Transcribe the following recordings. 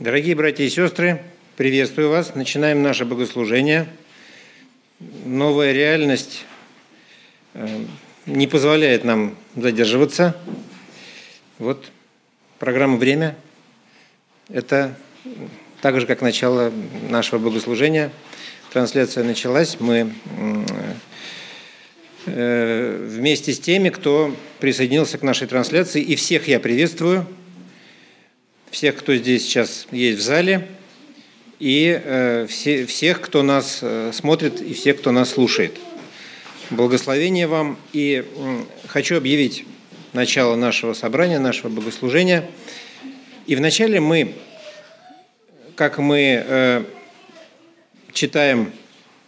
Дорогие братья и сестры, приветствую вас. Начинаем наше богослужение. Новая реальность э, не позволяет нам задерживаться. Вот программа «Время». Это так же, как начало нашего богослужения. Трансляция началась. Мы э, вместе с теми, кто присоединился к нашей трансляции. И всех я приветствую – всех, кто здесь сейчас есть в зале, и э, все, всех, кто нас э, смотрит, и всех, кто нас слушает. Благословение вам. И хочу объявить начало нашего собрания, нашего богослужения. И вначале мы, как мы э, читаем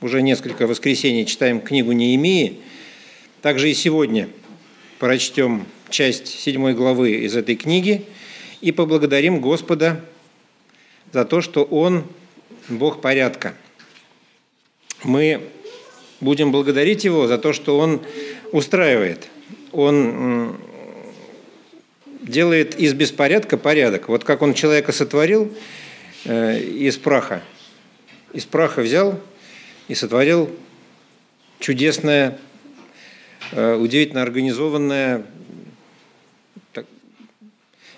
уже несколько воскресений, читаем книгу Неемии, также и сегодня прочтем часть седьмой главы из этой книги – и поблагодарим Господа за то, что Он Бог порядка. Мы будем благодарить Его за то, что Он устраивает. Он делает из беспорядка порядок. Вот как Он человека сотворил э, из праха. Из праха взял и сотворил чудесное, э, удивительно организованное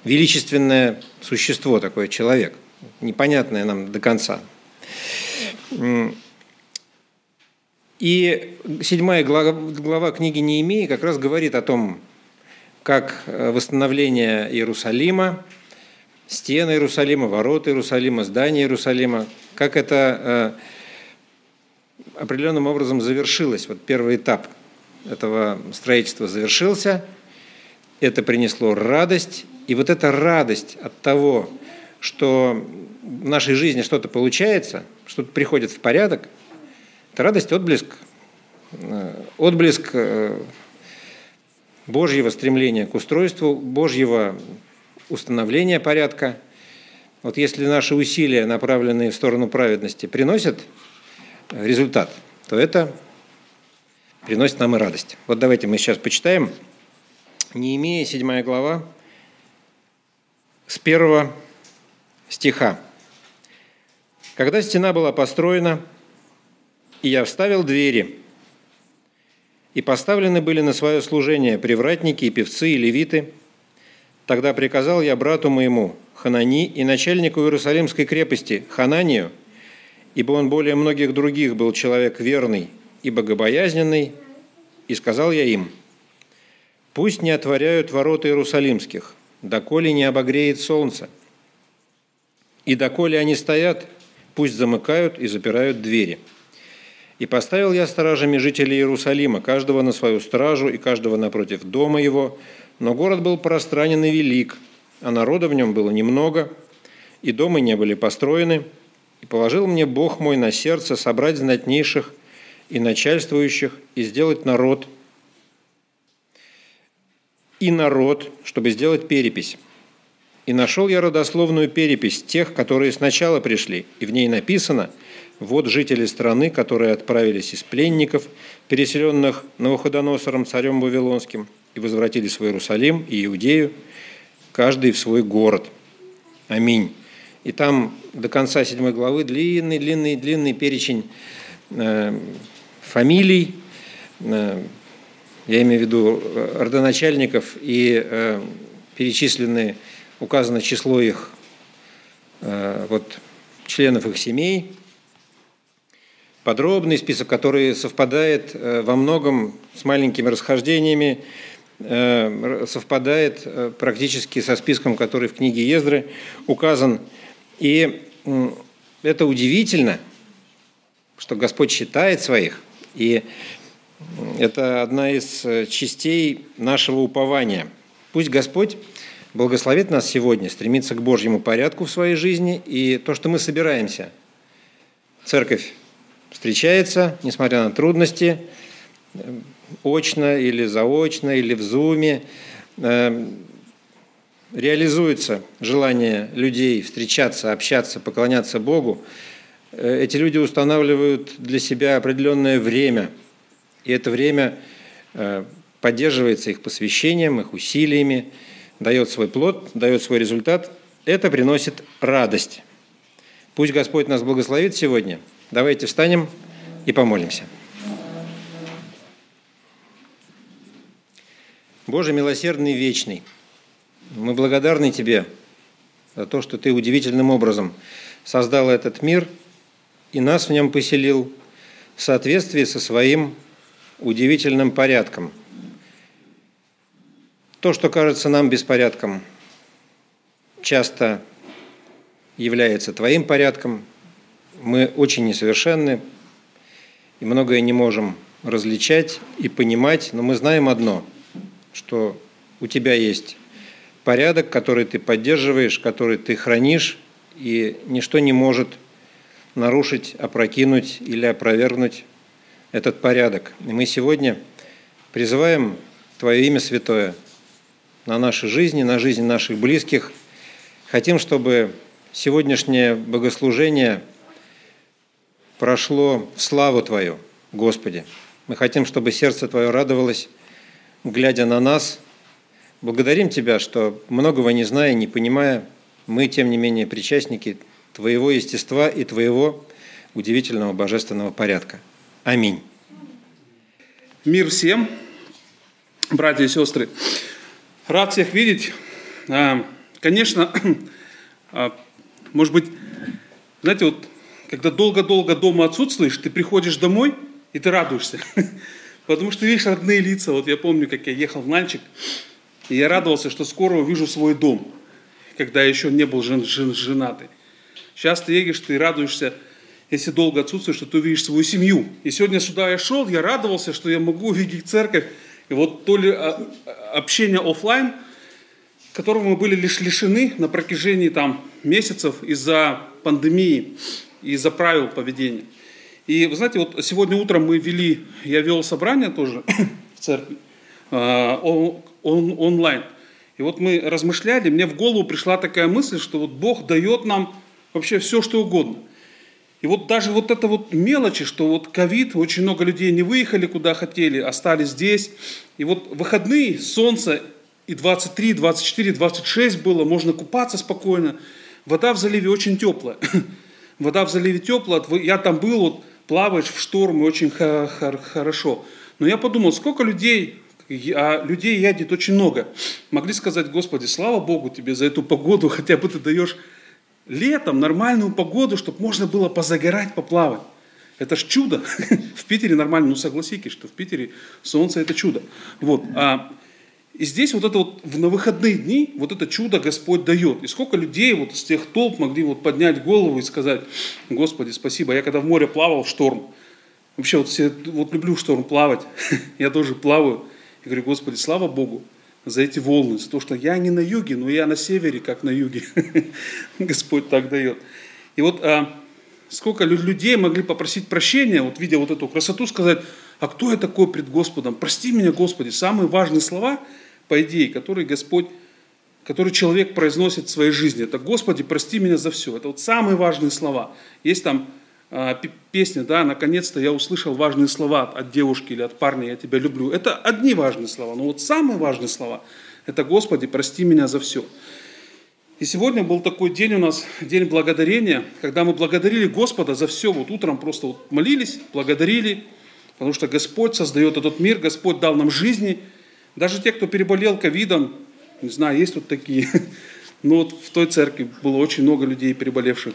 величественное существо такое, человек, непонятное нам до конца. И седьмая глава, глава книги Неемии как раз говорит о том, как э, восстановление Иерусалима, стены Иерусалима, ворота Иерусалима, здания Иерусалима, как это э, определенным образом завершилось. Вот первый этап этого строительства завершился, это принесло радость и вот эта радость от того, что в нашей жизни что-то получается, что-то приходит в порядок, это радость, отблеск, э, отблеск э, Божьего стремления к устройству, Божьего установления порядка. Вот если наши усилия, направленные в сторону праведности, приносят результат, то это приносит нам и радость. Вот давайте мы сейчас почитаем. Неемея, 7 глава, с первого стиха. «Когда стена была построена, и я вставил двери, и поставлены были на свое служение привратники и певцы и левиты, тогда приказал я брату моему, Ханани, и начальнику Иерусалимской крепости, Хананию, ибо он более многих других был человек верный и богобоязненный, и сказал я им, пусть не отворяют ворота Иерусалимских, доколе не обогреет солнце. И доколе они стоят, пусть замыкают и запирают двери. И поставил я стражами жителей Иерусалима, каждого на свою стражу и каждого напротив дома его, но город был пространен и велик, а народа в нем было немного, и дома не были построены, и положил мне Бог мой на сердце собрать знатнейших и начальствующих, и сделать народ – и народ, чтобы сделать перепись. И нашел я родословную перепись тех, которые сначала пришли, и в ней написано «Вот жители страны, которые отправились из пленников, переселенных Новоходоносором, царем Вавилонским, и возвратились в Иерусалим и Иудею, каждый в свой город». Аминь. И там до конца седьмой главы длинный, длинный, длинный перечень э, фамилий, э, я имею в виду э, родоначальников, и э, перечислены, указано число их, э, вот, членов их семей, подробный список, который совпадает э, во многом с маленькими расхождениями, э, совпадает э, практически со списком, который в книге Ездры указан. И это удивительно, что Господь считает своих, и это одна из э, частей нашего упования. Пусть Господь благословит нас сегодня, стремиться к Божьему порядку в своей жизни, и то, что мы собираемся. Церковь встречается, несмотря на трудности, э, очно или заочно, или в зуме, э, реализуется желание людей встречаться, общаться, поклоняться Богу. Эти люди устанавливают для себя определенное время – и это время э, поддерживается их посвящением, их усилиями, дает свой плод, дает свой результат. это приносит радость. Пусть Господь нас благословит сегодня. Давайте встанем и помолимся. Боже милосердный вечный, мы благодарны Тебе за то, что Ты удивительным образом создал этот мир и нас в нем поселил в соответствии со своим удивительным порядком. То, что кажется нам беспорядком, часто является Твоим порядком. Мы очень несовершенны и многое не можем различать и понимать, но мы знаем одно – что у тебя есть порядок, который ты поддерживаешь, который ты хранишь, и ничто не может нарушить, опрокинуть или опровергнуть этот порядок. И мы сегодня призываем Твое имя Святое на наши жизни, на жизнь наших близких. Хотим, чтобы сегодняшнее богослужение прошло в славу Твою, Господи. Мы хотим, чтобы сердце Твое радовалось глядя на нас. Благодарим Тебя, что многого не зная, не понимая, мы, тем не менее, причастники Твоего естества и Твоего удивительного божественного порядка. Аминь. Мир всем, братья и сестры. Рад всех видеть. А, конечно, а, может быть, знаете, вот когда долго-долго дома отсутствуешь, ты приходишь домой, и ты радуешься. Потому что видишь родные лица. Вот я помню, как я ехал в Нальчик, и я радовался, что скоро увижу свой дом, когда я еще не был жен, жен, женатый. Сейчас ты едешь, ты радуешься, если долго отсутствуешь, что ты увидишь свою семью. И сегодня сюда я шел, я радовался, что я могу увидеть церковь. И вот то ли а, общение офлайн, которого мы были лишь лишены на протяжении там, месяцев из-за пандемии, из-за правил поведения – и вы знаете, вот сегодня утром мы вели, я вел собрание тоже в церкви, а, он, онлайн. И вот мы размышляли, мне в голову пришла такая мысль, что вот Бог дает нам вообще все, что угодно. И вот даже вот это вот мелочи, что вот ковид, очень много людей не выехали куда хотели, остались здесь. И вот выходные, солнце и 23, 24, 26 было, можно купаться спокойно. Вода в заливе очень теплая. Вода в заливе теплая, я там был, вот плаваешь в шторм, и очень хорошо. Но я подумал, сколько людей, а людей едет очень много. Могли сказать, Господи, слава Богу тебе за эту погоду, хотя бы ты даешь летом нормальную погоду, чтобы можно было позагорать, поплавать. Это ж чудо. В Питере нормально, ну согласитесь, что в Питере солнце это чудо. Вот. А и здесь вот это вот на выходные дни вот это чудо Господь дает. И сколько людей вот с тех толп могли вот поднять голову и сказать, Господи, спасибо. Я когда в море плавал шторм, вообще вот, все, вот люблю шторм плавать, я тоже плаваю. И говорю, Господи, слава Богу за эти волны, за то, что я не на юге, но я на севере, как на юге. Господь так дает. И вот а, сколько людей могли попросить прощения, вот видя вот эту красоту, сказать, а кто я такой пред Господом? Прости меня, Господи. Самые важные слова – по идее, который Господь, который человек произносит в своей жизни. Это «Господи, прости меня за все». Это вот самые важные слова. Есть там песня, да, наконец-то я услышал важные слова от девушки или от парня, я тебя люблю. Это одни важные слова, но вот самые важные слова – это «Господи, прости меня за все». И сегодня был такой день у нас, день благодарения, когда мы благодарили Господа за все. Вот утром просто вот молились, благодарили, потому что Господь создает этот мир, Господь дал нам жизни – даже те, кто переболел ковидом, не знаю, есть тут такие, но вот в той церкви было очень много людей переболевших.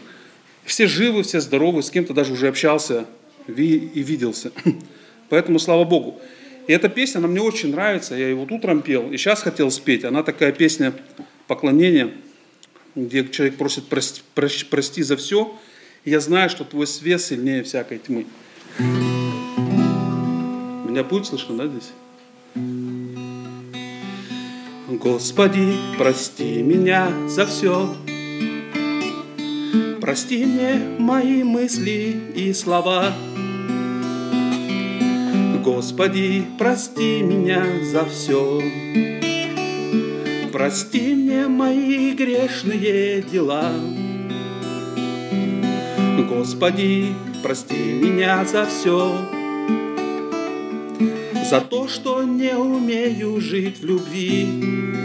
Все живы, все здоровы, с кем-то даже уже общался и виделся. Поэтому слава Богу. И эта песня, она мне очень нравится, я ее вот утром пел, и сейчас хотел спеть. Она такая песня поклонения, где человек просит прости, прости за все, и я знаю, что твой свет сильнее всякой тьмы. Меня будет слышно, да, здесь? Господи, прости меня за все. Прости мне мои мысли и слова. Господи, прости меня за все. Прости мне мои грешные дела. Господи, прости меня за все за то, что не умею жить в любви.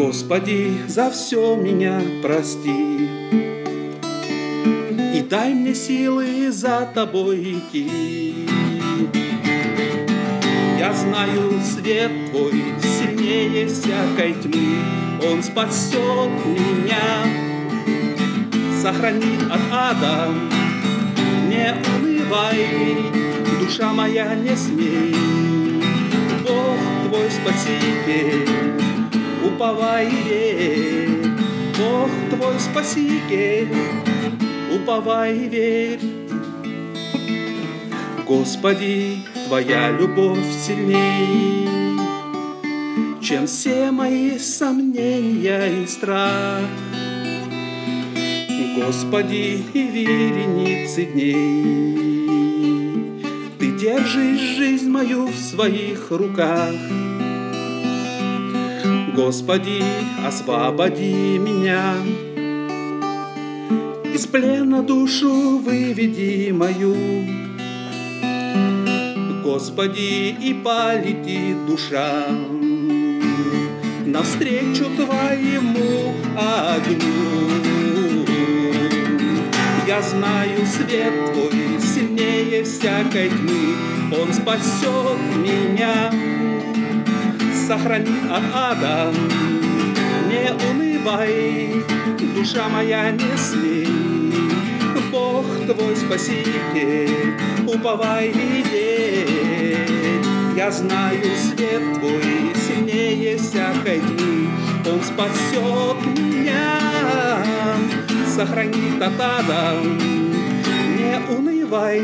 Господи, за все меня прости. И дай мне силы за тобой идти. Я знаю, свет твой сильнее всякой тьмы, Он спасет меня, сохранит от ада. Не унывай, душа моя, не смей, Бог твой спаситель, уповай и верь, Бог твой спаситель, уповай и верь. Господи, Твоя любовь сильней, чем все мои сомнения и страх. Господи, и вереницы дней, Ты держишь жизнь мою в своих руках. Господи, освободи меня, Из плена душу выведи мою. Господи, и полетит душа навстречу Твоему огню. Я знаю, свет Твой сильнее всякой тьмы, Он спасет меня, сохранит от ада. Не унывай, душа моя, не смей, Бог твой спаситель, уповай и верь. Я знаю, свет твой сильнее всякой тьмы, Он спасет меня, сохранит от ада. Не унывай,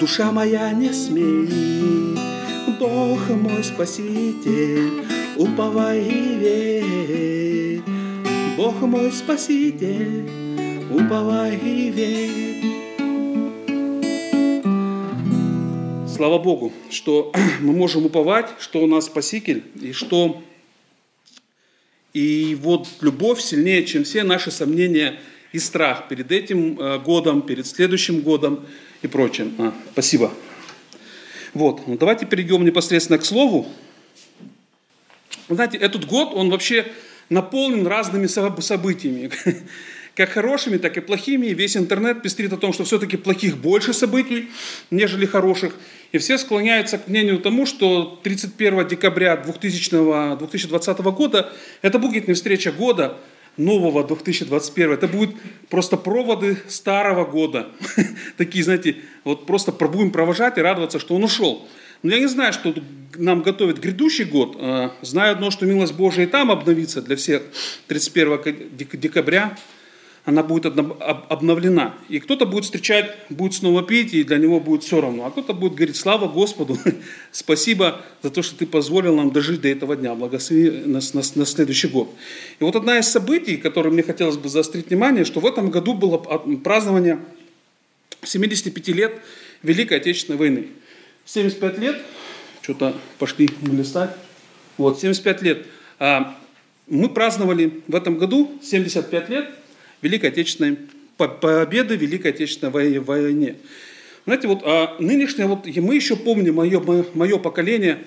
душа моя, не смей, Бог мой спаситель, уповай и верь. Бог мой спаситель, уповай и верь. Слава Богу, что мы можем уповать, что у нас спаситель, и что и вот любовь сильнее, чем все наши сомнения и страх перед этим э, годом, перед следующим годом и прочим. А, спасибо. Вот, ну давайте перейдем непосредственно к слову. Вы знаете, этот год, он вообще наполнен разными событиями. Как хорошими, так и плохими. И весь интернет пестрит о том, что все-таки плохих больше событий, нежели хороших. И все склоняются к мнению тому, что 31 декабря 2000, 2020 года это будет не встреча года, нового 2021. Это будут просто проводы старого года. Такие, знаете, вот просто будем провожать и радоваться, что он ушел. Но я не знаю, что нам готовит грядущий год. А, знаю одно, что милость Божия и там обновится для всех 31 декабря она будет обновлена. И кто-то будет встречать, будет снова пить, и для него будет все равно. А кто-то будет говорить, слава Господу, спасибо за то, что ты позволил нам дожить до этого дня, благослови нас на, на следующий год. И вот одна из событий, которые мне хотелось бы заострить внимание, что в этом году было празднование 75 лет Великой Отечественной войны. 75 лет, что-то пошли листать, вот, 75 лет. А, мы праздновали в этом году 75 лет Великой Отечественной победы Великой Отечественной войне. Знаете, вот а нынешнее, вот мы еще помним, мое, мое поколение,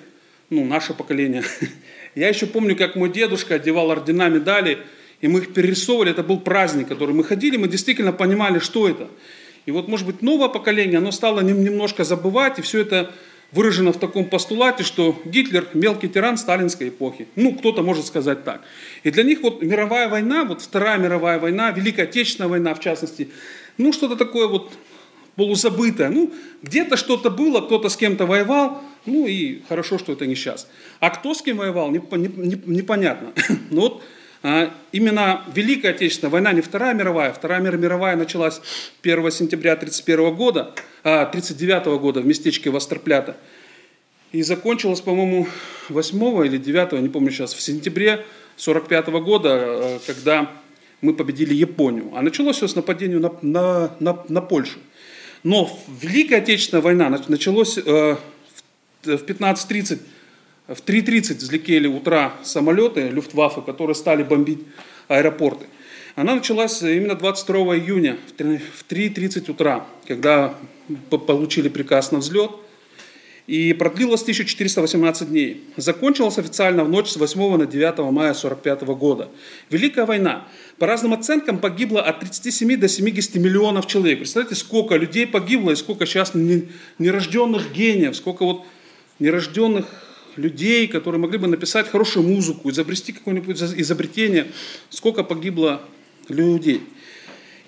ну, наше поколение, я еще помню, как мой дедушка одевал ордена, медали, и мы их перерисовывали, это был праздник, который мы ходили, мы действительно понимали, что это. И вот, может быть, новое поколение, оно стало немножко забывать, и все это выражено в таком постулате, что Гитлер – мелкий тиран сталинской эпохи. Ну, кто-то может сказать так. И для них вот мировая война, вот Вторая мировая война, Великая Отечественная война в частности, ну, что-то такое вот полузабытое. Ну, где-то что-то было, кто-то с кем-то воевал, ну и хорошо, что это не сейчас. А кто с кем воевал, непонятно. Но вот именно Великая Отечественная война, не Вторая мировая, Вторая мировая началась 1 сентября 1939 года, 1939 а, года в местечке Востерплята. И закончилась, по-моему, 8 или 9, не помню сейчас, в сентябре 1945 года, а, когда мы победили Японию. А началось все с нападения на, на, на, на Польшу. Но Великая Отечественная война началась э, в 15.30 в 3.30 взлетели утра самолеты Люфтваффе, которые стали бомбить аэропорты. Она началась именно 22 июня в 3.30 утра, когда получили приказ на взлет. и продлилась 1418 дней. Закончилась официально в ночь с 8 на 9 мая 1945 года. Великая война. По разным оценкам погибло от 37 до 70 миллионов человек. Представляете, сколько людей погибло и сколько сейчас нерожденных гениев, сколько вот нерожденных людей, которые могли бы написать хорошую музыку, изобрести какое-нибудь изобретение, сколько погибло людей.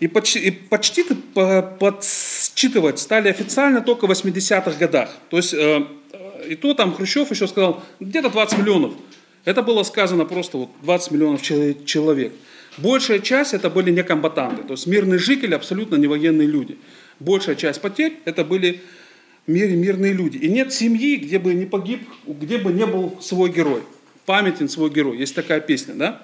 И почти, и почти подсчитывать стали официально только в 80-х годах. То есть, э, и то там Хрущев еще сказал, где-то 20 миллионов. Это было сказано просто вот 20 миллионов человек. Большая часть это были не комбатанты, то есть мирные жители, абсолютно не военные люди. Большая часть потерь это были мир, мирные люди. И нет семьи, где бы не погиб, где бы не был свой герой. Памятен свой герой. Есть такая песня, да?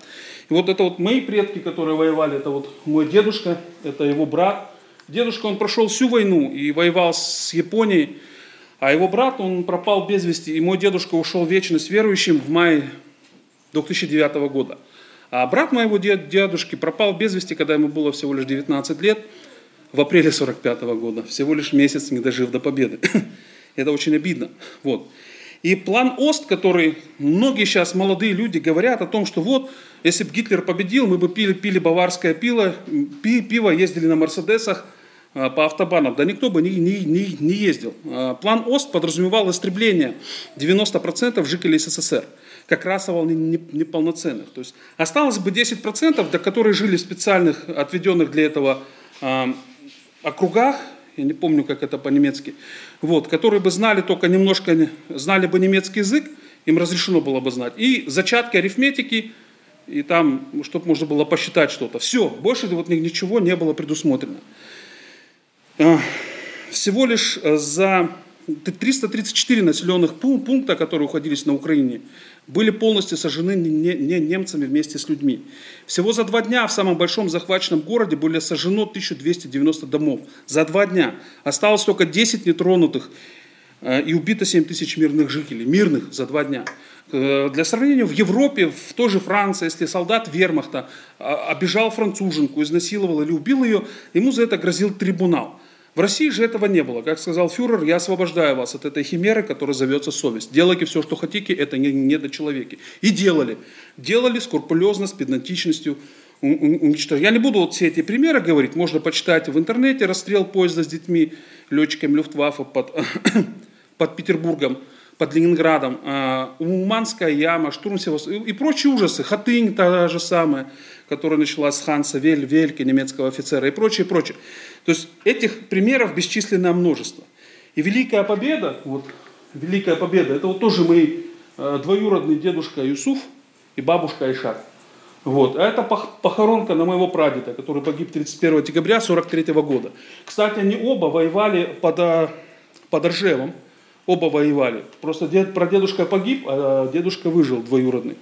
И вот это вот мои предки, которые воевали, это вот мой дедушка, это его брат. Дедушка, он прошел всю войну и воевал с Японией, а его брат, он пропал без вести, и мой дедушка ушел в вечность верующим в мае 2009 года. А брат моего дедушки пропал без вести, когда ему было всего лишь 19 лет, в апреле 45 года, всего лишь месяц не дожив до победы. Это очень обидно. Вот. И план ОСТ, который многие сейчас молодые люди говорят о том, что вот, если бы Гитлер победил, мы бы пили, пили баварское пиво, пи, пиво, ездили на Мерседесах а, по автобанам. Да никто бы не, не, не, не ездил. А, план ОСТ подразумевал истребление 90% жителей СССР как расово неполноценных. То есть осталось бы 10%, до которые жили в специальных, отведенных для этого э, округах, я не помню, как это по-немецки, вот, которые бы знали только немножко, знали бы немецкий язык, им разрешено было бы знать. И зачатки арифметики, и там, чтобы можно было посчитать что-то. Все, больше вот ничего не было предусмотрено. А, всего лишь э, за 334 населенных пункта, которые уходились на Украине, были полностью сожжены немцами вместе с людьми. Всего за два дня в самом большом захваченном городе были сожжено 1290 домов. За два дня. Осталось только 10 нетронутых э, и убито 7 тысяч мирных жителей. Мирных за два дня. Э, для сравнения, в Европе, в той же Франции, если солдат вермахта а, обижал француженку, изнасиловал или убил ее, ему за это грозил трибунал. В России же этого не было. Как сказал фюрер, я освобождаю вас от этой химеры, которая зовется совесть. Делайте все, что хотите, это не, не до человека. И делали. Делали скрупулезно, с педантичностью, уничтожали. Я не буду вот все эти примеры говорить, можно почитать в интернете, расстрел поезда с детьми, летчиками Люфтваффе под, под Петербургом, под Ленинградом, а, Уманская яма, штурм всего и прочие ужасы. Хатынь та же самая, которая началась с Ханса Вель, Вельки, немецкого офицера и прочее, прочее. То есть этих примеров бесчисленное множество. И Великая Победа, вот Великая Победа, это вот тоже мои э, двоюродный дедушка Юсуф и бабушка Айшат. Вот. А это похоронка на моего прадеда, который погиб 31 декабря 43 года. Кстати, они оба воевали под, э, под Ржевом. Оба воевали. Просто дед, прадедушка погиб, а дедушка выжил двоюродный.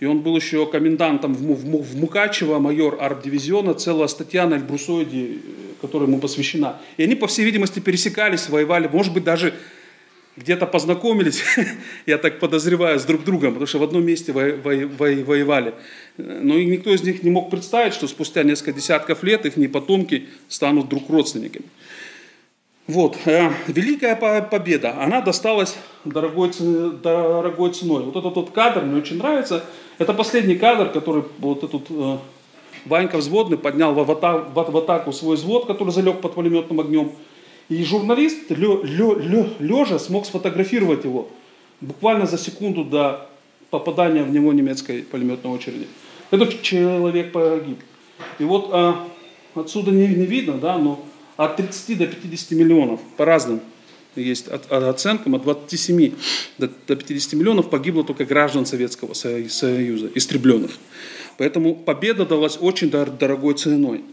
И он был еще комендантом в, в, в Мукачево, майор арт-дивизиона, целая статья на Эльбрусоиде, э, которая ему посвящена. И они, по всей видимости, пересекались, воевали, может быть, даже где-то познакомились, я так подозреваю, с друг другом, потому что в одном месте во, во, во, воевали. Но и никто из них не мог представить, что спустя несколько десятков лет их потомки станут друг родственниками. Вот, э, Великая Победа, она досталась дорогой, дорогой ценой. Вот этот вот кадр мне очень нравится. Это последний кадр, который вот этот э, Ванька взводный поднял в, атаку, в атаку свой взвод, который залег под пулеметным огнем. И журналист лежа смог сфотографировать его буквально за секунду до попадания в него немецкой пулеметной очереди. Этот человек погиб. И вот а, отсюда не, не видно, да, но от 30 до 50 миллионов по разным есть оценкам, от 27 до 50 миллионов погибло только граждан Советского Союза, истребленных. Поэтому победа далась очень дорогой ценой.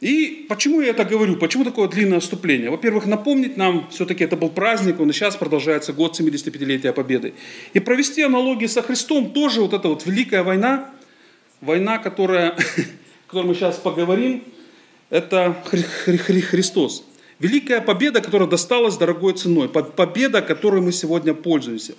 И почему я это говорю? Почему такое длинное вступление? Во-первых, напомнить нам, все-таки это был праздник, он и сейчас продолжается год 75-летия Победы. И провести аналогии со Христом, тоже вот эта вот великая война, война, которая, о которой мы сейчас поговорим, это Христос. Великая победа, которая досталась дорогой ценой. Победа, которой мы сегодня пользуемся.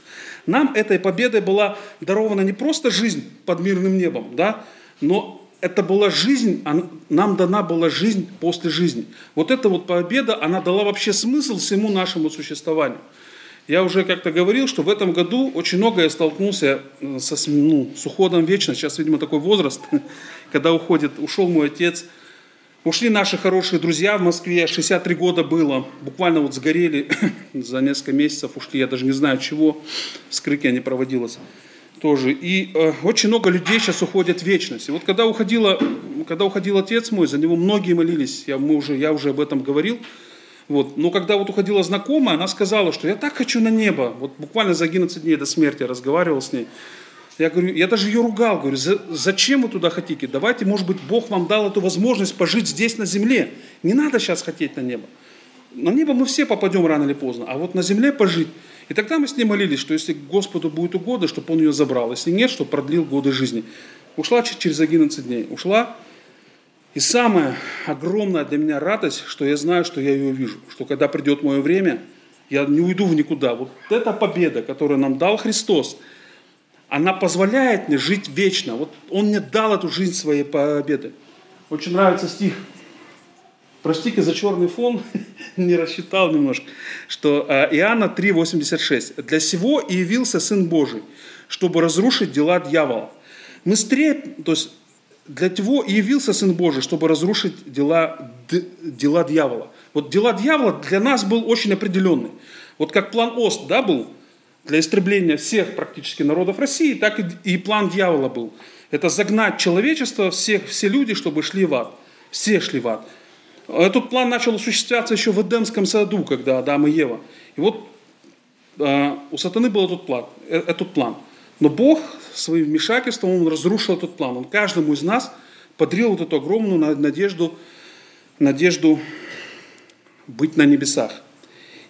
Нам этой победой была дарована не просто жизнь под мирным небом, да, но это была жизнь, нам дана была жизнь после жизни. Вот эта вот победа, она дала вообще смысл всему нашему существованию. Я уже как-то говорил, что в этом году очень много я столкнулся э, со, ну, с уходом вечно. Сейчас, видимо, такой возраст, когда уходит, ушел мой отец. Ушли наши хорошие друзья в Москве, 63 года было, буквально вот сгорели за несколько месяцев, ушли, я даже не знаю чего, вскрытие не проводилось тоже. И э, очень много людей сейчас уходят в вечность. И вот когда, уходила, когда уходил отец мой, за него многие молились, я, мы уже, я уже об этом говорил, вот. Но когда вот уходила знакомая, она сказала, что я так хочу на небо. Вот буквально за 11 дней до смерти разговаривал с ней. Я говорю, я даже ее ругал, говорю, зачем вы туда хотите? Давайте, может быть, Бог вам дал эту возможность пожить здесь на земле. Не надо сейчас хотеть на небо. На небо мы все попадем рано или поздно, а вот на земле пожить. И тогда мы с ней молились, что если Господу будет угодно, чтобы Он ее забрал. Если нет, что продлил годы жизни. Ушла через 11 дней. Ушла, и самая огромная для меня радость, что я знаю, что я ее вижу, что когда придет мое время, я не уйду в никуда. Вот эта победа, которую нам дал Христос, она позволяет мне жить вечно. Вот Он мне дал эту жизнь своей победы. Очень нравится стих. Простите за черный фон, не рассчитал немножко, что э, Иоанна 3,86. «Для сего и явился Сын Божий, чтобы разрушить дела дьявола». Мы стреп, то есть для того и явился Сын Божий, чтобы разрушить дела, дела дьявола. Вот дела дьявола для нас был очень определенный. Вот как план Ост да, был для истребления всех практически народов России, так и, и план дьявола был. Это загнать человечество, всех, все люди, чтобы шли в ад. Все шли в ад. Этот план начал осуществляться еще в Эдемском саду, когда Адам и Ева. И вот э, у сатаны был этот план. Э, этот план. Но Бог своим вмешательством, Он разрушил этот план. Он каждому из нас подарил вот эту огромную надежду, надежду быть на небесах.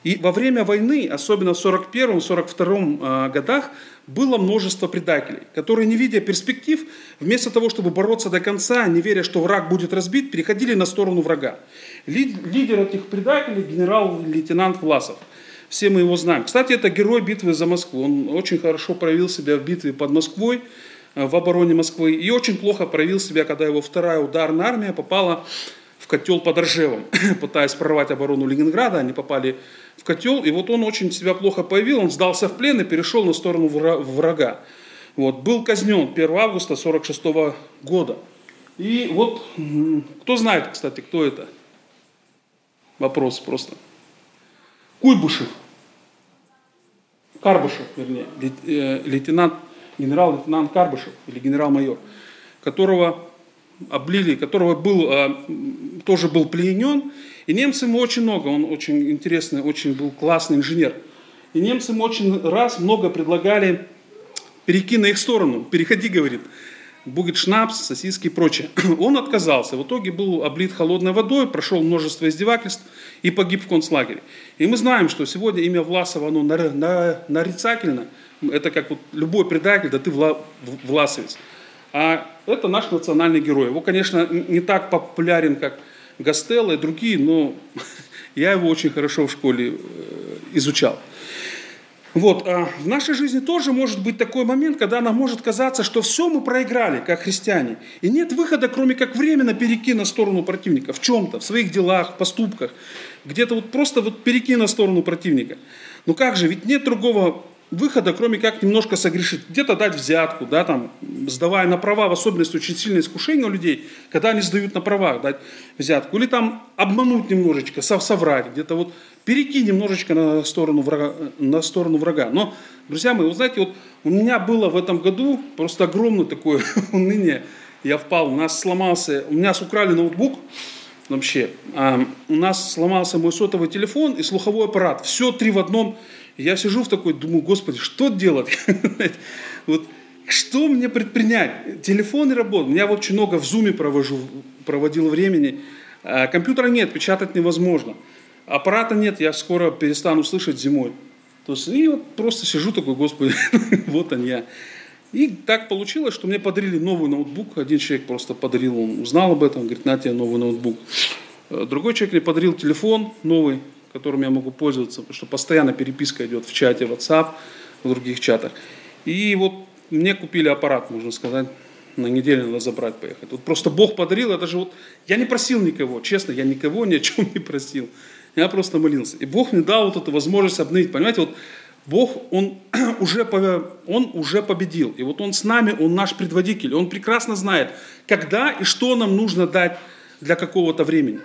И во время войны, особенно в 41-42 а, годах, было множество предателей, которые, не видя перспектив, вместо того, чтобы бороться до конца, не веря, что враг будет разбит, переходили на сторону врага. Лидер этих предателей – генерал-лейтенант Власов – все мы его знаем. Кстати, это герой битвы за Москву. Он очень хорошо проявил себя в битве под Москвой, э, в обороне Москвы. И очень плохо проявил себя, когда его вторая ударная армия попала в котел под Ржевом. Пытаясь прорвать оборону Ленинграда, они попали в котел. И вот он очень себя плохо появил, он сдался в плен и перешел на сторону врага. Вот. Был казнен 1 августа 1946 года. И вот, кто знает, кстати, кто это? Вопрос просто. Куйбышев, Карбышев, вернее, э, лейтенант, генерал-лейтенант Карбышев или генерал-майор, которого облили, которого был, э, тоже был пленен, и немцы ему очень много, он очень интересный, очень был классный инженер. И немцы ему очень раз много предлагали перейти на их сторону, переходи, говорит, будет шнапс, сосиски и прочее. Он отказался. В итоге был облит холодной водой, прошел множество издевательств и погиб в концлагере. И мы знаем, что сегодня имя Власова, оно нарицательно. Это как вот любой предатель, да ты Вла, Власовец. А это наш национальный герой. Его, конечно, не так популярен, как Гастелло и другие, но я его очень хорошо в школе э, изучал. Вот, а в нашей жизни тоже может быть такой момент, когда нам может казаться, что все мы проиграли, как христиане. И нет выхода, кроме как временно перейти на сторону противника в чем-то, в своих делах, в поступках. Где-то вот просто вот перейти на сторону противника. Ну как же, ведь нет другого выхода, кроме как немножко согрешить. Где-то дать взятку, да, там, сдавая на права, в особенности очень сильное искушение у людей, когда они сдают на права, дать взятку. Или там обмануть немножечко, соврать, где-то вот перейти немножечко на сторону врага. На сторону врага. Но, друзья мои, вы знаете, вот у меня было в этом году просто огромное такое уныние. Я впал, у нас сломался, у меня украли ноутбук, вообще. А, у нас сломался мой сотовый телефон и слуховой аппарат. Все три в одном. Я сижу в такой, думаю, господи, что делать? вот что мне предпринять? Телефон не работает. Я вот очень много в зуме провожу, проводил времени. А компьютера нет, печатать невозможно. Аппарата нет, я скоро перестану слышать зимой. То есть, и вот просто сижу такой, господи, вот он я. И так получилось, что мне подарили новый ноутбук. Один человек просто подарил, он узнал об этом, говорит, на тебе новый ноутбук. Э, другой человек мне подарил телефон новый, которым я могу пользоваться, потому что постоянно переписка идет в чате WhatsApp, в других чатах. И вот мне купили аппарат, можно сказать, на неделю надо забрать, поехать. Вот просто Бог подарил, это же вот, я не просил никого, честно, я никого ни о чем не просил. Я просто молился. И Бог мне дал вот эту возможность обновить. Понимаете, вот Бог, Он уже, он уже победил. И вот Он с нами, Он наш предводитель. Он прекрасно знает, когда и что нам нужно дать для какого-то времени.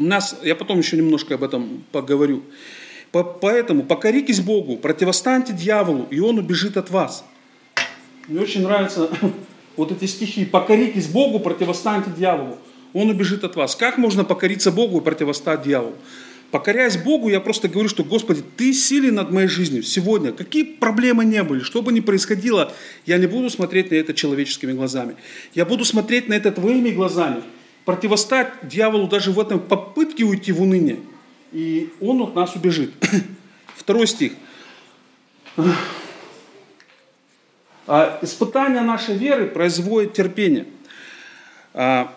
У нас, я потом еще немножко об этом поговорю. Поэтому покоритесь Богу, противостаньте дьяволу, и он убежит от вас. Мне очень нравятся вот эти стихи. Покоритесь Богу, противостаньте дьяволу, он убежит от вас. Как можно покориться Богу и противостать дьяволу? Покоряясь Богу, я просто говорю, что, Господи, Ты силен над моей жизнью сегодня. Какие проблемы не были, что бы ни происходило, я не буду смотреть на это человеческими глазами. Я буду смотреть на это Твоими глазами. Противостать дьяволу даже в этом попытке уйти в уныние. И он от нас убежит. Второй стих. А испытание нашей веры производит терпение. А,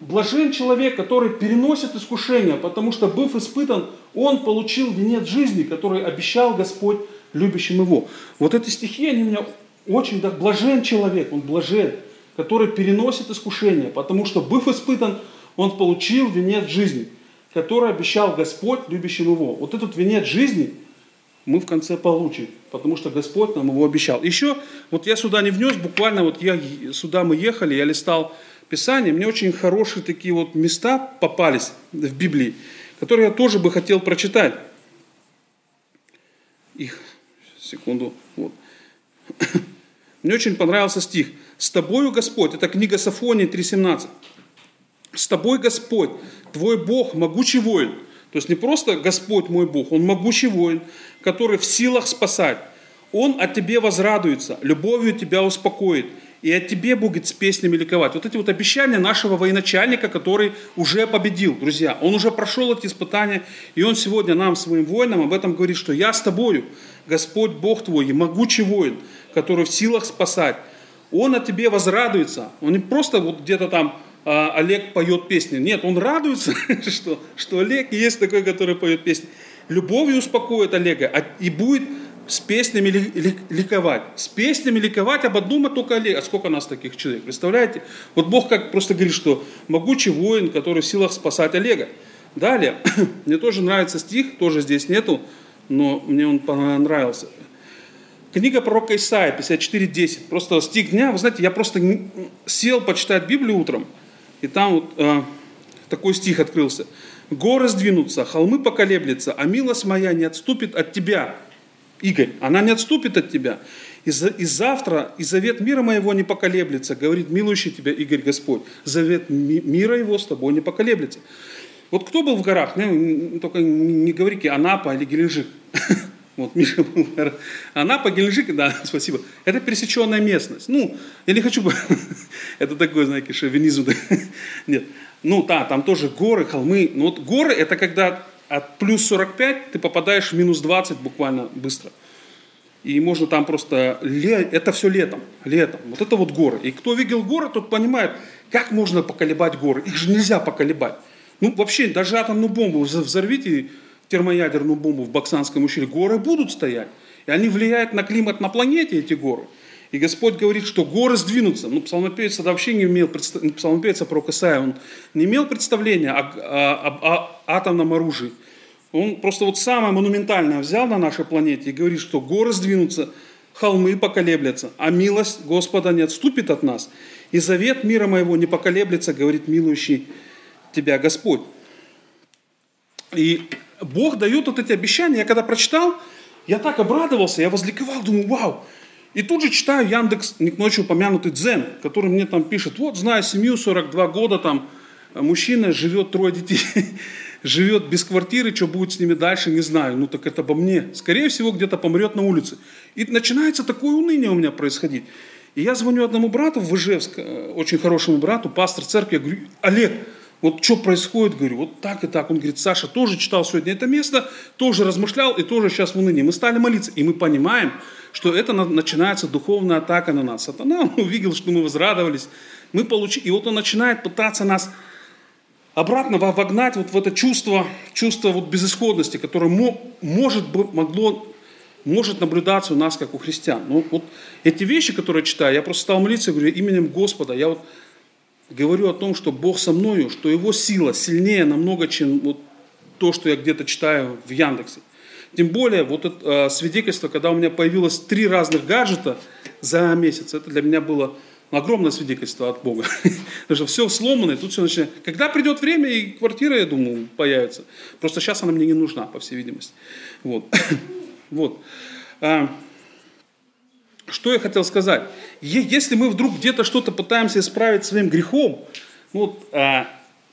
Блажен человек, который переносит искушение, потому что, быв испытан, он получил венец жизни, который обещал Господь любящим его. Вот эти стихи, они меня очень... Да, блажен человек, он блажен, который переносит искушение, потому что, быв испытан, он получил венец жизни, который обещал Господь любящим его. Вот этот венец жизни мы в конце получим, потому что Господь нам его обещал. Еще, вот я сюда не внес, буквально вот я, сюда мы ехали, я листал Писания, мне очень хорошие такие вот места попались в Библии, которые я тоже бы хотел прочитать. Их, секунду, вот. Мне очень понравился стих. «С тобою, Господь», это книга Сафонии 3.17. «С тобой, Господь, твой Бог, могучий воин». То есть не просто Господь мой Бог, Он могучий воин, который в силах спасать. Он от тебе возрадуется, любовью тебя успокоит, и от тебе будет с песнями ликовать. Вот эти вот обещания нашего военачальника, который уже победил, друзья. Он уже прошел эти испытания, и он сегодня нам, своим воинам, об этом говорит, что я с тобою, Господь Бог твой, и могучий воин, который в силах спасать. Он от тебе возрадуется. Он не просто вот где-то там а, Олег поет песни. Нет, он радуется, что, что Олег есть такой, который поет песни. Любовью успокоит Олега а, и будет с песнями ликовать. С песнями ликовать об одном и только Олег. А сколько нас таких человек? Представляете? Вот Бог как просто говорит, что могучий воин, который в силах спасать Олега. Далее, мне тоже нравится стих, тоже здесь нету, но мне он понравился. Книга пророка Исаия, 54.10. Просто стих дня, вы знаете, я просто сел почитать Библию утром, и там вот э, такой стих открылся. «Горы сдвинутся, холмы поколеблются, а милость моя не отступит от тебя, Игорь, она не отступит от тебя. И, за, и завтра, и завет мира моего не поколеблется, говорит милующий тебя Игорь Господь. Завет ми, мира его с тобой не поколеблется. Вот кто был в горах? Ну, только не говорите Анапа или Геленджик. Вот Миша был в горах. Анапа, Геленджик, да, спасибо. Это пересеченная местность. Ну, я не хочу... Это такой, знаете, шовинизм. Нет. Ну, да, там тоже горы, холмы. Но вот горы – это когда от плюс 45 ты попадаешь в минус 20 буквально быстро. И можно там просто... Это все летом. Летом. Вот это вот горы. И кто видел горы, тот понимает, как можно поколебать горы. Их же нельзя поколебать. Ну, вообще, даже атомную бомбу взорвите, термоядерную бомбу в Баксанском ущелье, горы будут стоять. И они влияют на климат на планете, эти горы. И Господь говорит, что горы сдвинутся. Ну, псалмопевец тогда вообще не имел, псалмопевец пророк Исаия, он не имел представления о, о, о, о атомном оружии. Он просто вот самое монументальное взял на нашей планете и говорит, что горы сдвинутся, холмы поколеблятся, а милость Господа не отступит от нас. И завет мира моего не поколеблется, говорит милующий тебя Господь. И Бог дает вот эти обещания. Я когда прочитал, я так обрадовался, я возликовал, думаю, вау, и тут же читаю Яндекс, не к ночи упомянутый Дзен, который мне там пишет, вот, знаю семью, 42 года, там, мужчина, живет трое детей, живет без квартиры, что будет с ними дальше, не знаю. Ну так это обо мне. Скорее всего, где-то помрет на улице. И начинается такое уныние у меня происходить. И я звоню одному брату в Ижевск, э, очень хорошему брату, пастор церкви, я говорю, Олег, вот что происходит, говорю, вот так и так. Он говорит, Саша тоже читал сегодня это место, тоже размышлял и тоже сейчас в унынии. Мы стали молиться, и мы понимаем, что это начинается духовная атака на нас. Сатана увидел, что мы возрадовались, мы получили, и вот он начинает пытаться нас обратно вогнать вот в это чувство, чувство вот безысходности, которое может, могло, может наблюдаться у нас, как у христиан. Ну, вот эти вещи, которые я читаю, я просто стал молиться говорю, именем Господа, я вот говорю о том, что Бог со мною, что Его сила сильнее намного, чем вот то, что я где-то читаю в Яндексе. Тем более, вот это э, свидетельство, когда у меня появилось три разных гаджета за месяц, это для меня было огромное свидетельство от Бога. Потому что все сломано, и тут все начинает. Когда придет время, и квартира, я думаю, появится. Просто сейчас она мне не нужна, по всей видимости. Вот. вот. Что я хотел сказать? Если мы вдруг где-то что-то пытаемся исправить своим грехом, ну вот, а,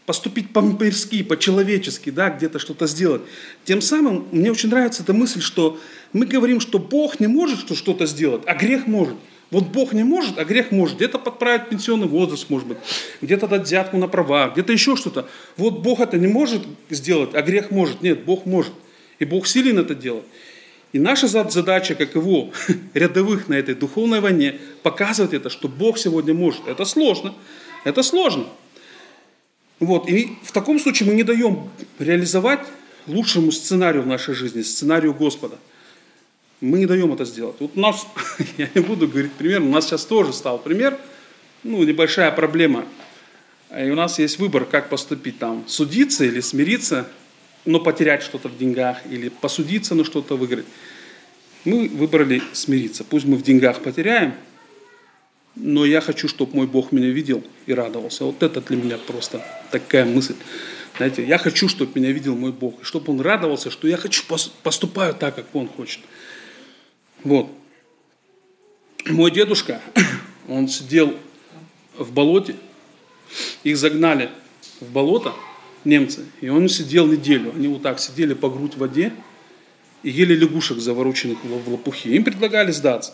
поступить по-мирски, по-человечески, да, где-то что-то сделать. Тем самым мне очень нравится эта мысль, что мы говорим, что Бог не может что-то сделать, а грех может. Вот Бог не может, а грех может. Где-то подправить пенсионный возраст, может быть, где-то дать взятку на права, где-то еще что-то. Вот Бог это не может сделать, а грех может. Нет, Бог может. И Бог силен это делать. И наша задача, как его рядовых на этой духовной войне, показывать это, что Бог сегодня может. Это сложно. Это сложно. Вот. И в таком случае мы не даем реализовать лучшему сценарию в нашей жизни, сценарию Господа. Мы не даем это сделать. Вот у нас, я не буду говорить пример, у нас сейчас тоже стал пример, ну, небольшая проблема. И у нас есть выбор, как поступить там, судиться или смириться, но потерять что-то в деньгах, или посудиться, но что-то выиграть. Мы выбрали смириться. Пусть мы в деньгах потеряем, но я хочу, чтобы мой Бог меня видел и радовался. Вот это для меня просто такая мысль. Знаете, я хочу, чтобы меня видел мой Бог, и чтобы Он радовался, что я хочу поступаю так, как Он хочет. Вот. Мой дедушка, он сидел в болоте, их загнали в болото, немцы, и он сидел неделю. Они вот так сидели по грудь в воде и ели лягушек, завороченных в лопухи. Им предлагали сдаться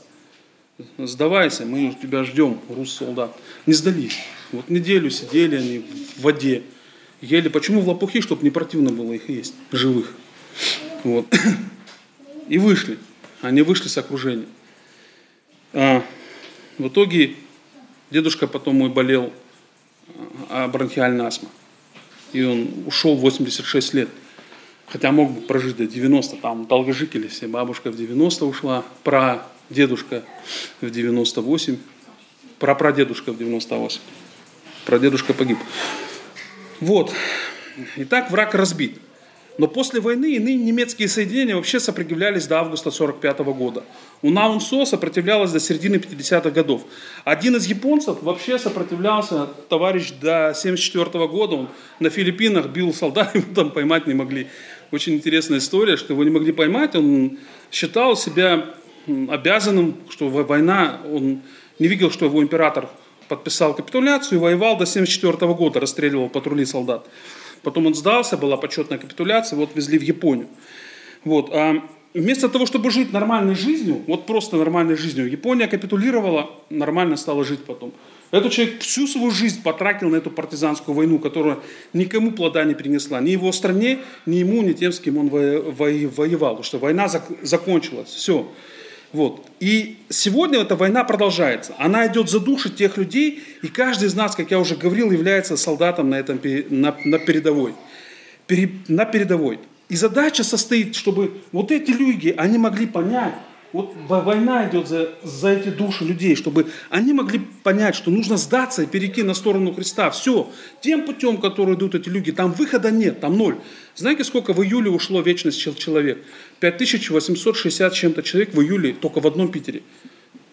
сдавайся, мы тебя ждем, рус солдат. Не сдались. Вот неделю сидели они в воде, ели. Почему в лопухи? Чтобы не противно было их есть, живых. Вот. И вышли. Они вышли с окружения. А, в итоге дедушка потом мой болел а, бронхиальной астмой. И он ушел в 86 лет. Хотя мог бы прожить до 90, там долгожители все. Бабушка в 90 ушла, про дедушка в 98, прапрадедушка в 98. Прадедушка погиб. Вот. Итак, враг разбит. Но после войны иные немецкие соединения вообще сопротивлялись до августа 1945 года. УНАУНСО сопротивлялась до середины 50-х годов. Один из японцев вообще сопротивлялся, товарищ, до 1974 года. Он на Филиппинах бил солдат, его там поймать не могли. Очень интересная история, что его не могли поймать. Он считал себя обязанным, что война, он не видел, что его император подписал капитуляцию и воевал до 1974 года, расстреливал патрули солдат. Потом он сдался, была почетная капитуляция, вот везли в Японию. Вот. А вместо того, чтобы жить нормальной жизнью, вот просто нормальной жизнью, Япония капитулировала, нормально стала жить потом. Этот человек всю свою жизнь потратил на эту партизанскую войну, которая никому плода не принесла. Ни его стране, ни ему, ни тем, с кем он воевал. Потому что война закончилась. Все. Вот. И сегодня эта война продолжается. Она идет за души тех людей, и каждый из нас, как я уже говорил, является солдатом на, этом, на, на передовой. Пере, на передовой. И задача состоит, чтобы вот эти люди, они могли понять, вот война идет за, за эти души людей, чтобы они могли понять, что нужно сдаться и перейти на сторону Христа. Все, тем путем, который идут эти люди, там выхода нет, там ноль. Знаете, сколько в июле ушло вечность человек? 5860 чем-то человек в июле только в одном Питере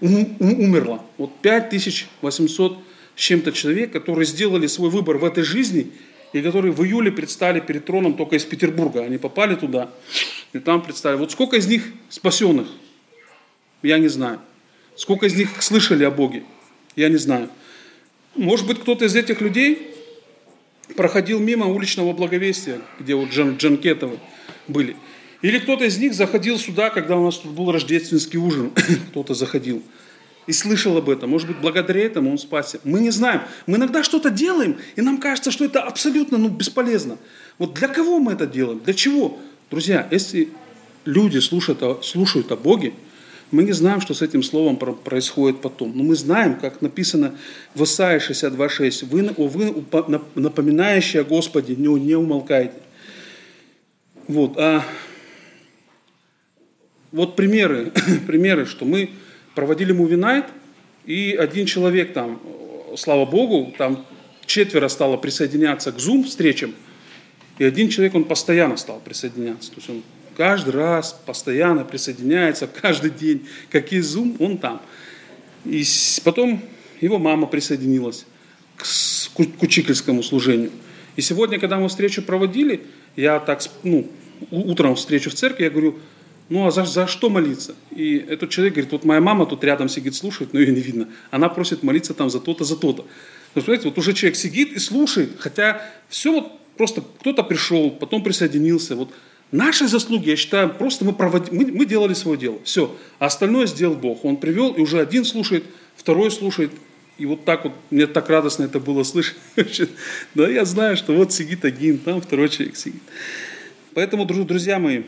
умерло. Вот 5800 с чем-то человек, которые сделали свой выбор в этой жизни и которые в июле предстали перед троном только из Петербурга. Они попали туда и там предстали. Вот сколько из них спасенных? Я не знаю. Сколько из них слышали о Боге? Я не знаю. Может быть, кто-то из этих людей проходил мимо уличного благовестия, где вот Джан, Джанкетовы были. Или кто-то из них заходил сюда, когда у нас тут был рождественский ужин. кто-то заходил и слышал об этом. Может быть, благодаря этому он спасся. Мы не знаем. Мы иногда что-то делаем, и нам кажется, что это абсолютно ну, бесполезно. Вот для кого мы это делаем? Для чего? Друзья, если люди слушают, слушают о Боге, мы не знаем, что с этим словом происходит потом. Но мы знаем, как написано в Исаии 62.6. Вы, вы напоминающие о Господе, не, не умолкайте. Вот, а вот примеры, примеры, что мы проводили мувинайт, и один человек там, слава Богу, там четверо стало присоединяться к Zoom встречам, и один человек, он постоянно стал присоединяться. То есть он каждый раз постоянно присоединяется, каждый день, как есть Zoom, он там. И потом его мама присоединилась к, к учительскому служению. И сегодня, когда мы встречу проводили, я так, ну, утром встречу в церкви, я говорю, ну а за, за что молиться? И этот человек говорит, вот моя мама тут рядом сидит, слушает, но ее не видно. Она просит молиться там за то-то, за то-то. То понимаете, вот уже человек сидит и слушает, хотя все вот просто кто-то пришел, потом присоединился. Вот наши заслуги, я считаю, просто мы, провод... мы, мы делали свое дело. Все. А остальное сделал Бог. Он привел, и уже один слушает, второй слушает. И вот так вот, мне так радостно это было слышать. Да, я знаю, что вот сидит один, там второй человек сидит. Поэтому, друзья мои,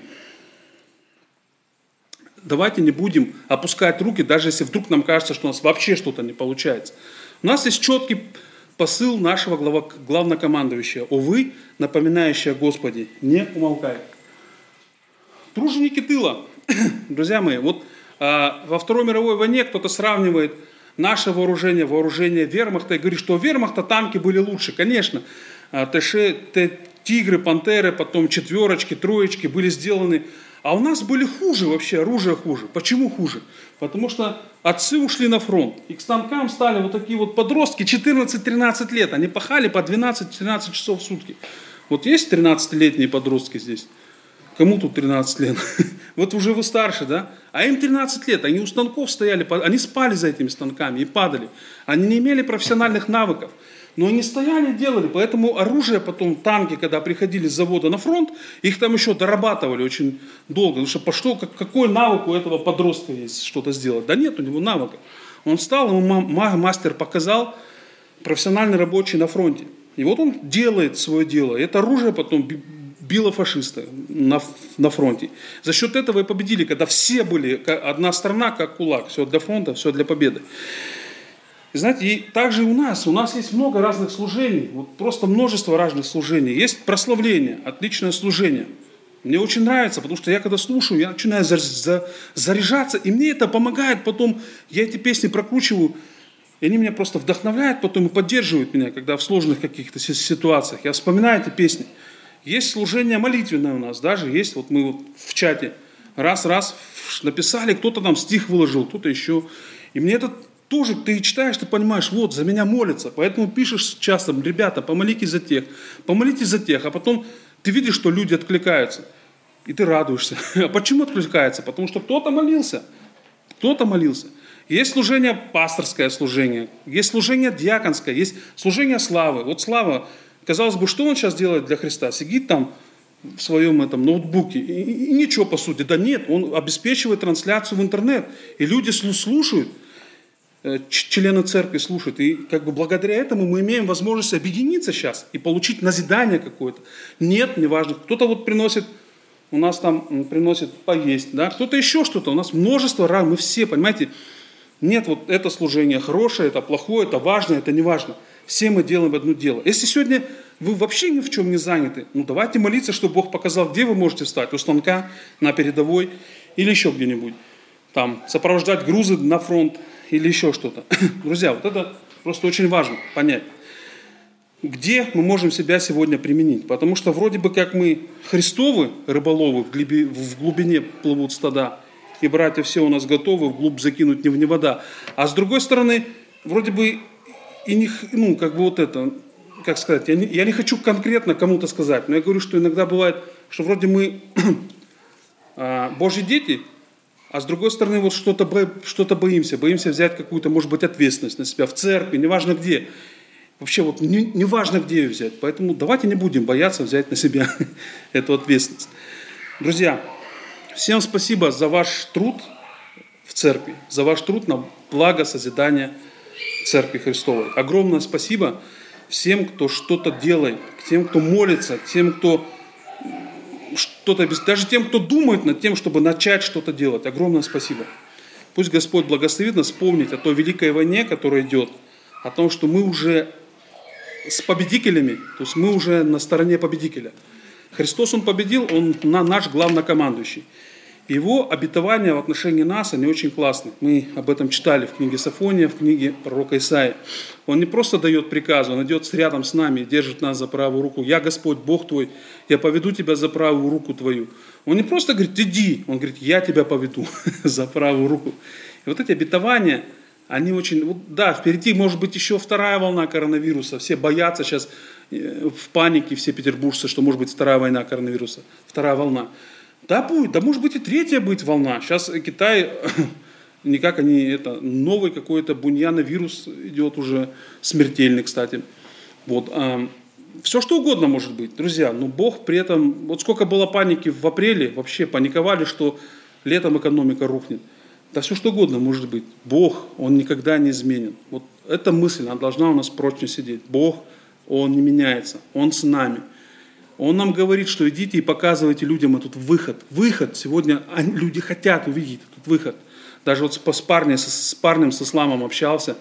давайте не будем опускать руки, даже если вдруг нам кажется, что у нас вообще что-то не получается. У нас есть четкий посыл нашего главнокомандующего. О вы, напоминающие о Господе, не умолкай. Труженики тыла. Друзья мои, вот а, во Второй мировой войне кто-то сравнивает наше вооружение, вооружение вермахта, и говорит, что у вермахта танки были лучше. Конечно, а, ТШ, тигры, пантеры, потом четверочки, троечки были сделаны а у нас были хуже вообще, оружие хуже. Почему хуже? Потому что отцы ушли на фронт. И к станкам стали вот такие вот подростки, 14-13 лет. Они пахали по 12-13 часов в сутки. Вот есть 13-летние подростки здесь? Кому тут 13 лет? Вот уже вы старше, да? А им 13 лет, они у станков стояли, они спали за этими станками и падали. Они не имели профессиональных навыков. Но они стояли, делали. Поэтому оружие потом, танки, когда приходили с завода на фронт, их там еще дорабатывали очень долго. Потому что пошло, как, какой навык у этого подростка есть что-то сделать? Да нет у него навыка. Он встал, ему мастер показал, профессиональный рабочий на фронте. И вот он делает свое дело. И это оружие потом било фашиста на, на фронте. За счет этого и победили, когда все были, одна страна как кулак. Все для фронта, все для победы. И знаете, и также у нас, у нас есть много разных служений, вот просто множество разных служений. Есть прославление, отличное служение. Мне очень нравится, потому что я когда слушаю, я начинаю заряжаться, и мне это помогает потом, я эти песни прокручиваю, и они меня просто вдохновляют потом и поддерживают меня, когда в сложных каких-то ситуациях. Я вспоминаю эти песни. Есть служение молитвенное у нас, даже есть, вот мы вот в чате раз-раз написали, кто-то там стих выложил, кто-то еще. И мне это тоже ты читаешь, ты понимаешь, вот, за меня молятся. Поэтому пишешь часто, ребята, помолитесь за тех, помолитесь за тех. А потом ты видишь, что люди откликаются. И ты радуешься. А почему откликаются? Потому что кто-то молился. Кто-то молился. Есть служение пасторское служение, есть служение диаконское, есть служение славы. Вот слава, казалось бы, что он сейчас делает для Христа? Сидит там в своем этом ноутбуке и, и, и ничего по сути. Да нет, он обеспечивает трансляцию в интернет. И люди слушают. Э, члены церкви слушают. И как бы благодаря этому мы имеем возможность объединиться сейчас и получить назидание какое-то. Нет, неважно. Кто-то вот приносит, у нас там приносит поесть, да, кто-то еще что-то. У нас множество ран, мы все, понимаете, нет вот это служение хорошее, это плохое, это важно, это не важно. Все мы делаем одно дело. Если сегодня вы вообще ни в чем не заняты, ну давайте молиться, чтобы Бог показал, где вы можете встать, у станка, на передовой или еще где-нибудь. Там, сопровождать грузы на фронт, или еще что-то. Друзья, вот это просто очень важно понять. Где мы можем себя сегодня применить? Потому что вроде бы как мы Христовы, рыболовы, в глубине, плывут стада, и братья все у нас готовы вглубь закинуть не в вода. А с другой стороны, вроде бы и не, ну, как бы вот это, как сказать, я не, я не хочу конкретно кому-то сказать, но я говорю, что иногда бывает, что вроде мы а, Божьи дети, а с другой стороны, вот что-то что боимся. Боимся взять какую-то, может быть, ответственность на себя в церкви, неважно где. Вообще вот не, не важно, где ее взять. Поэтому давайте не будем бояться взять на себя эту ответственность. Друзья, всем спасибо за ваш труд в церкви, за ваш труд на благо созидания Христовой. Огромное спасибо всем, кто что-то делает, тем, кто молится, тем, кто что-то, даже тем, кто думает над тем, чтобы начать что-то делать. Огромное спасибо. Пусть Господь благословит нас вспомнить о той великой войне, которая идет, о том, что мы уже с победителями, то есть мы уже на стороне победителя. Христос, Он победил, Он на наш главнокомандующий. Его обетования в отношении нас, они очень классные. Мы об этом читали в книге Сафония, в книге пророка Исаия. Он не просто дает приказы, он идет рядом с нами держит нас за правую руку. «Я Господь, Бог твой, я поведу тебя за правую руку твою». Он не просто говорит «иди», он говорит «я тебя поведу за правую руку». И вот эти обетования, они очень... Вот, да, впереди может быть еще вторая волна коронавируса. Все боятся сейчас э, в панике, все петербуржцы, что может быть вторая война коронавируса, вторая волна. Да, будет, да может быть и третья быть волна. Сейчас Китай, никак они, это, новый какой-то буньяновирус идет уже, смертельный, кстати. Вот, а, все что угодно может быть, друзья, но Бог при этом, вот сколько было паники в апреле, вообще паниковали, что летом экономика рухнет. Да все что угодно может быть. Бог, Он никогда не изменен. Вот эта мысль, она должна у нас прочно сидеть. Бог, Он не меняется, Он с нами. Он нам говорит, что идите и показывайте людям этот выход. Выход. Сегодня люди хотят увидеть этот выход. Даже вот с, парнем, с парнем, с исламом общался.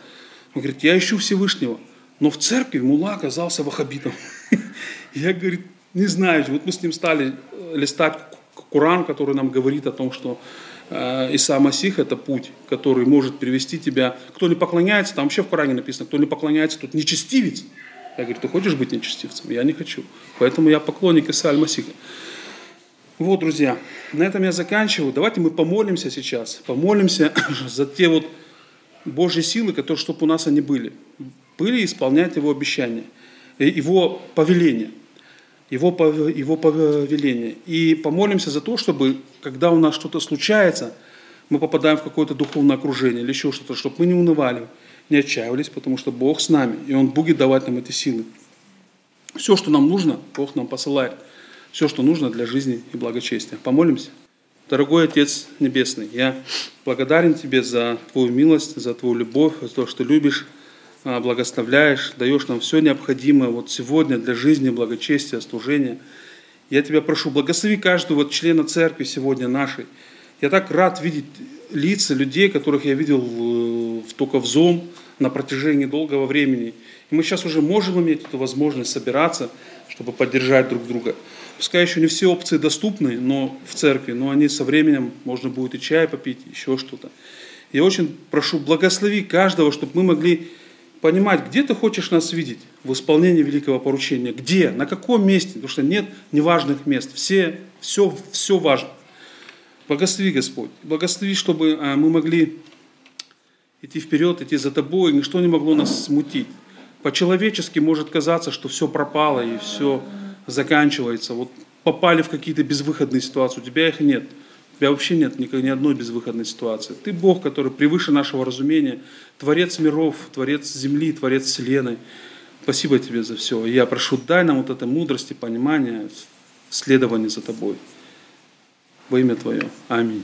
Он говорит, я ищу Всевышнего. Но в церкви мула оказался вахабитом. Я, говорит, не знаю. Вот мы с ним стали э, листать Куран, который нам говорит о том, что э, Иса Масих – это путь, который может привести тебя. Кто не поклоняется, там вообще в Коране написано, кто не поклоняется, тот нечестивец. Я говорю, ты хочешь быть нечестивцем? Я не хочу. Поэтому я поклонник Иса Аль-Масиха. Вот, друзья, на этом я заканчиваю. Давайте мы помолимся сейчас. Помолимся за те вот Божьи силы, которые, чтобы у нас они были. Были исполнять Его обещания, Его повеления. Его, его повеление. И помолимся за то, чтобы, когда у нас что-то случается, мы попадаем в какое-то духовное окружение или еще что-то, чтобы мы не унывали, не отчаивались, потому что Бог с нами, и Он будет давать нам эти силы. Все, что нам нужно, Бог нам посылает. Все, что нужно для жизни и благочестия. Помолимся. Дорогой Отец Небесный, я благодарен Тебе за Твою милость, за Твою любовь, за то, что любишь, а, благословляешь, даешь нам все необходимое вот сегодня для жизни, благочестия, служения. Я Тебя прошу, благослови каждого вот члена церкви сегодня нашей. Я так рад видеть лица людей, которых я видел в, только в Zoom на протяжении долгого времени. И мы сейчас уже можем иметь эту возможность собираться, чтобы поддержать друг друга. Пускай еще не все опции доступны но в церкви, но они со временем, можно будет и чай попить, еще что-то. Я очень прошу, благослови каждого, чтобы мы могли понимать, где ты хочешь нас видеть в исполнении великого поручения, где, на каком месте, потому что нет неважных мест, все, все, все важно. Благослови, Господь. Благослови, чтобы а, мы могли идти вперед, идти за Тобой, ничто не могло нас смутить. По-человечески может казаться, что все пропало и все заканчивается. Вот попали в какие-то безвыходные ситуации, у тебя их нет. У тебя вообще нет ни, ни одной безвыходной ситуации. Ты Бог, который превыше нашего разумения, Творец миров, Творец земли, Творец Вселенной. Спасибо тебе за все. Я прошу, дай нам вот этой мудрости, понимания, следования за Тобой во имя Твое. Аминь.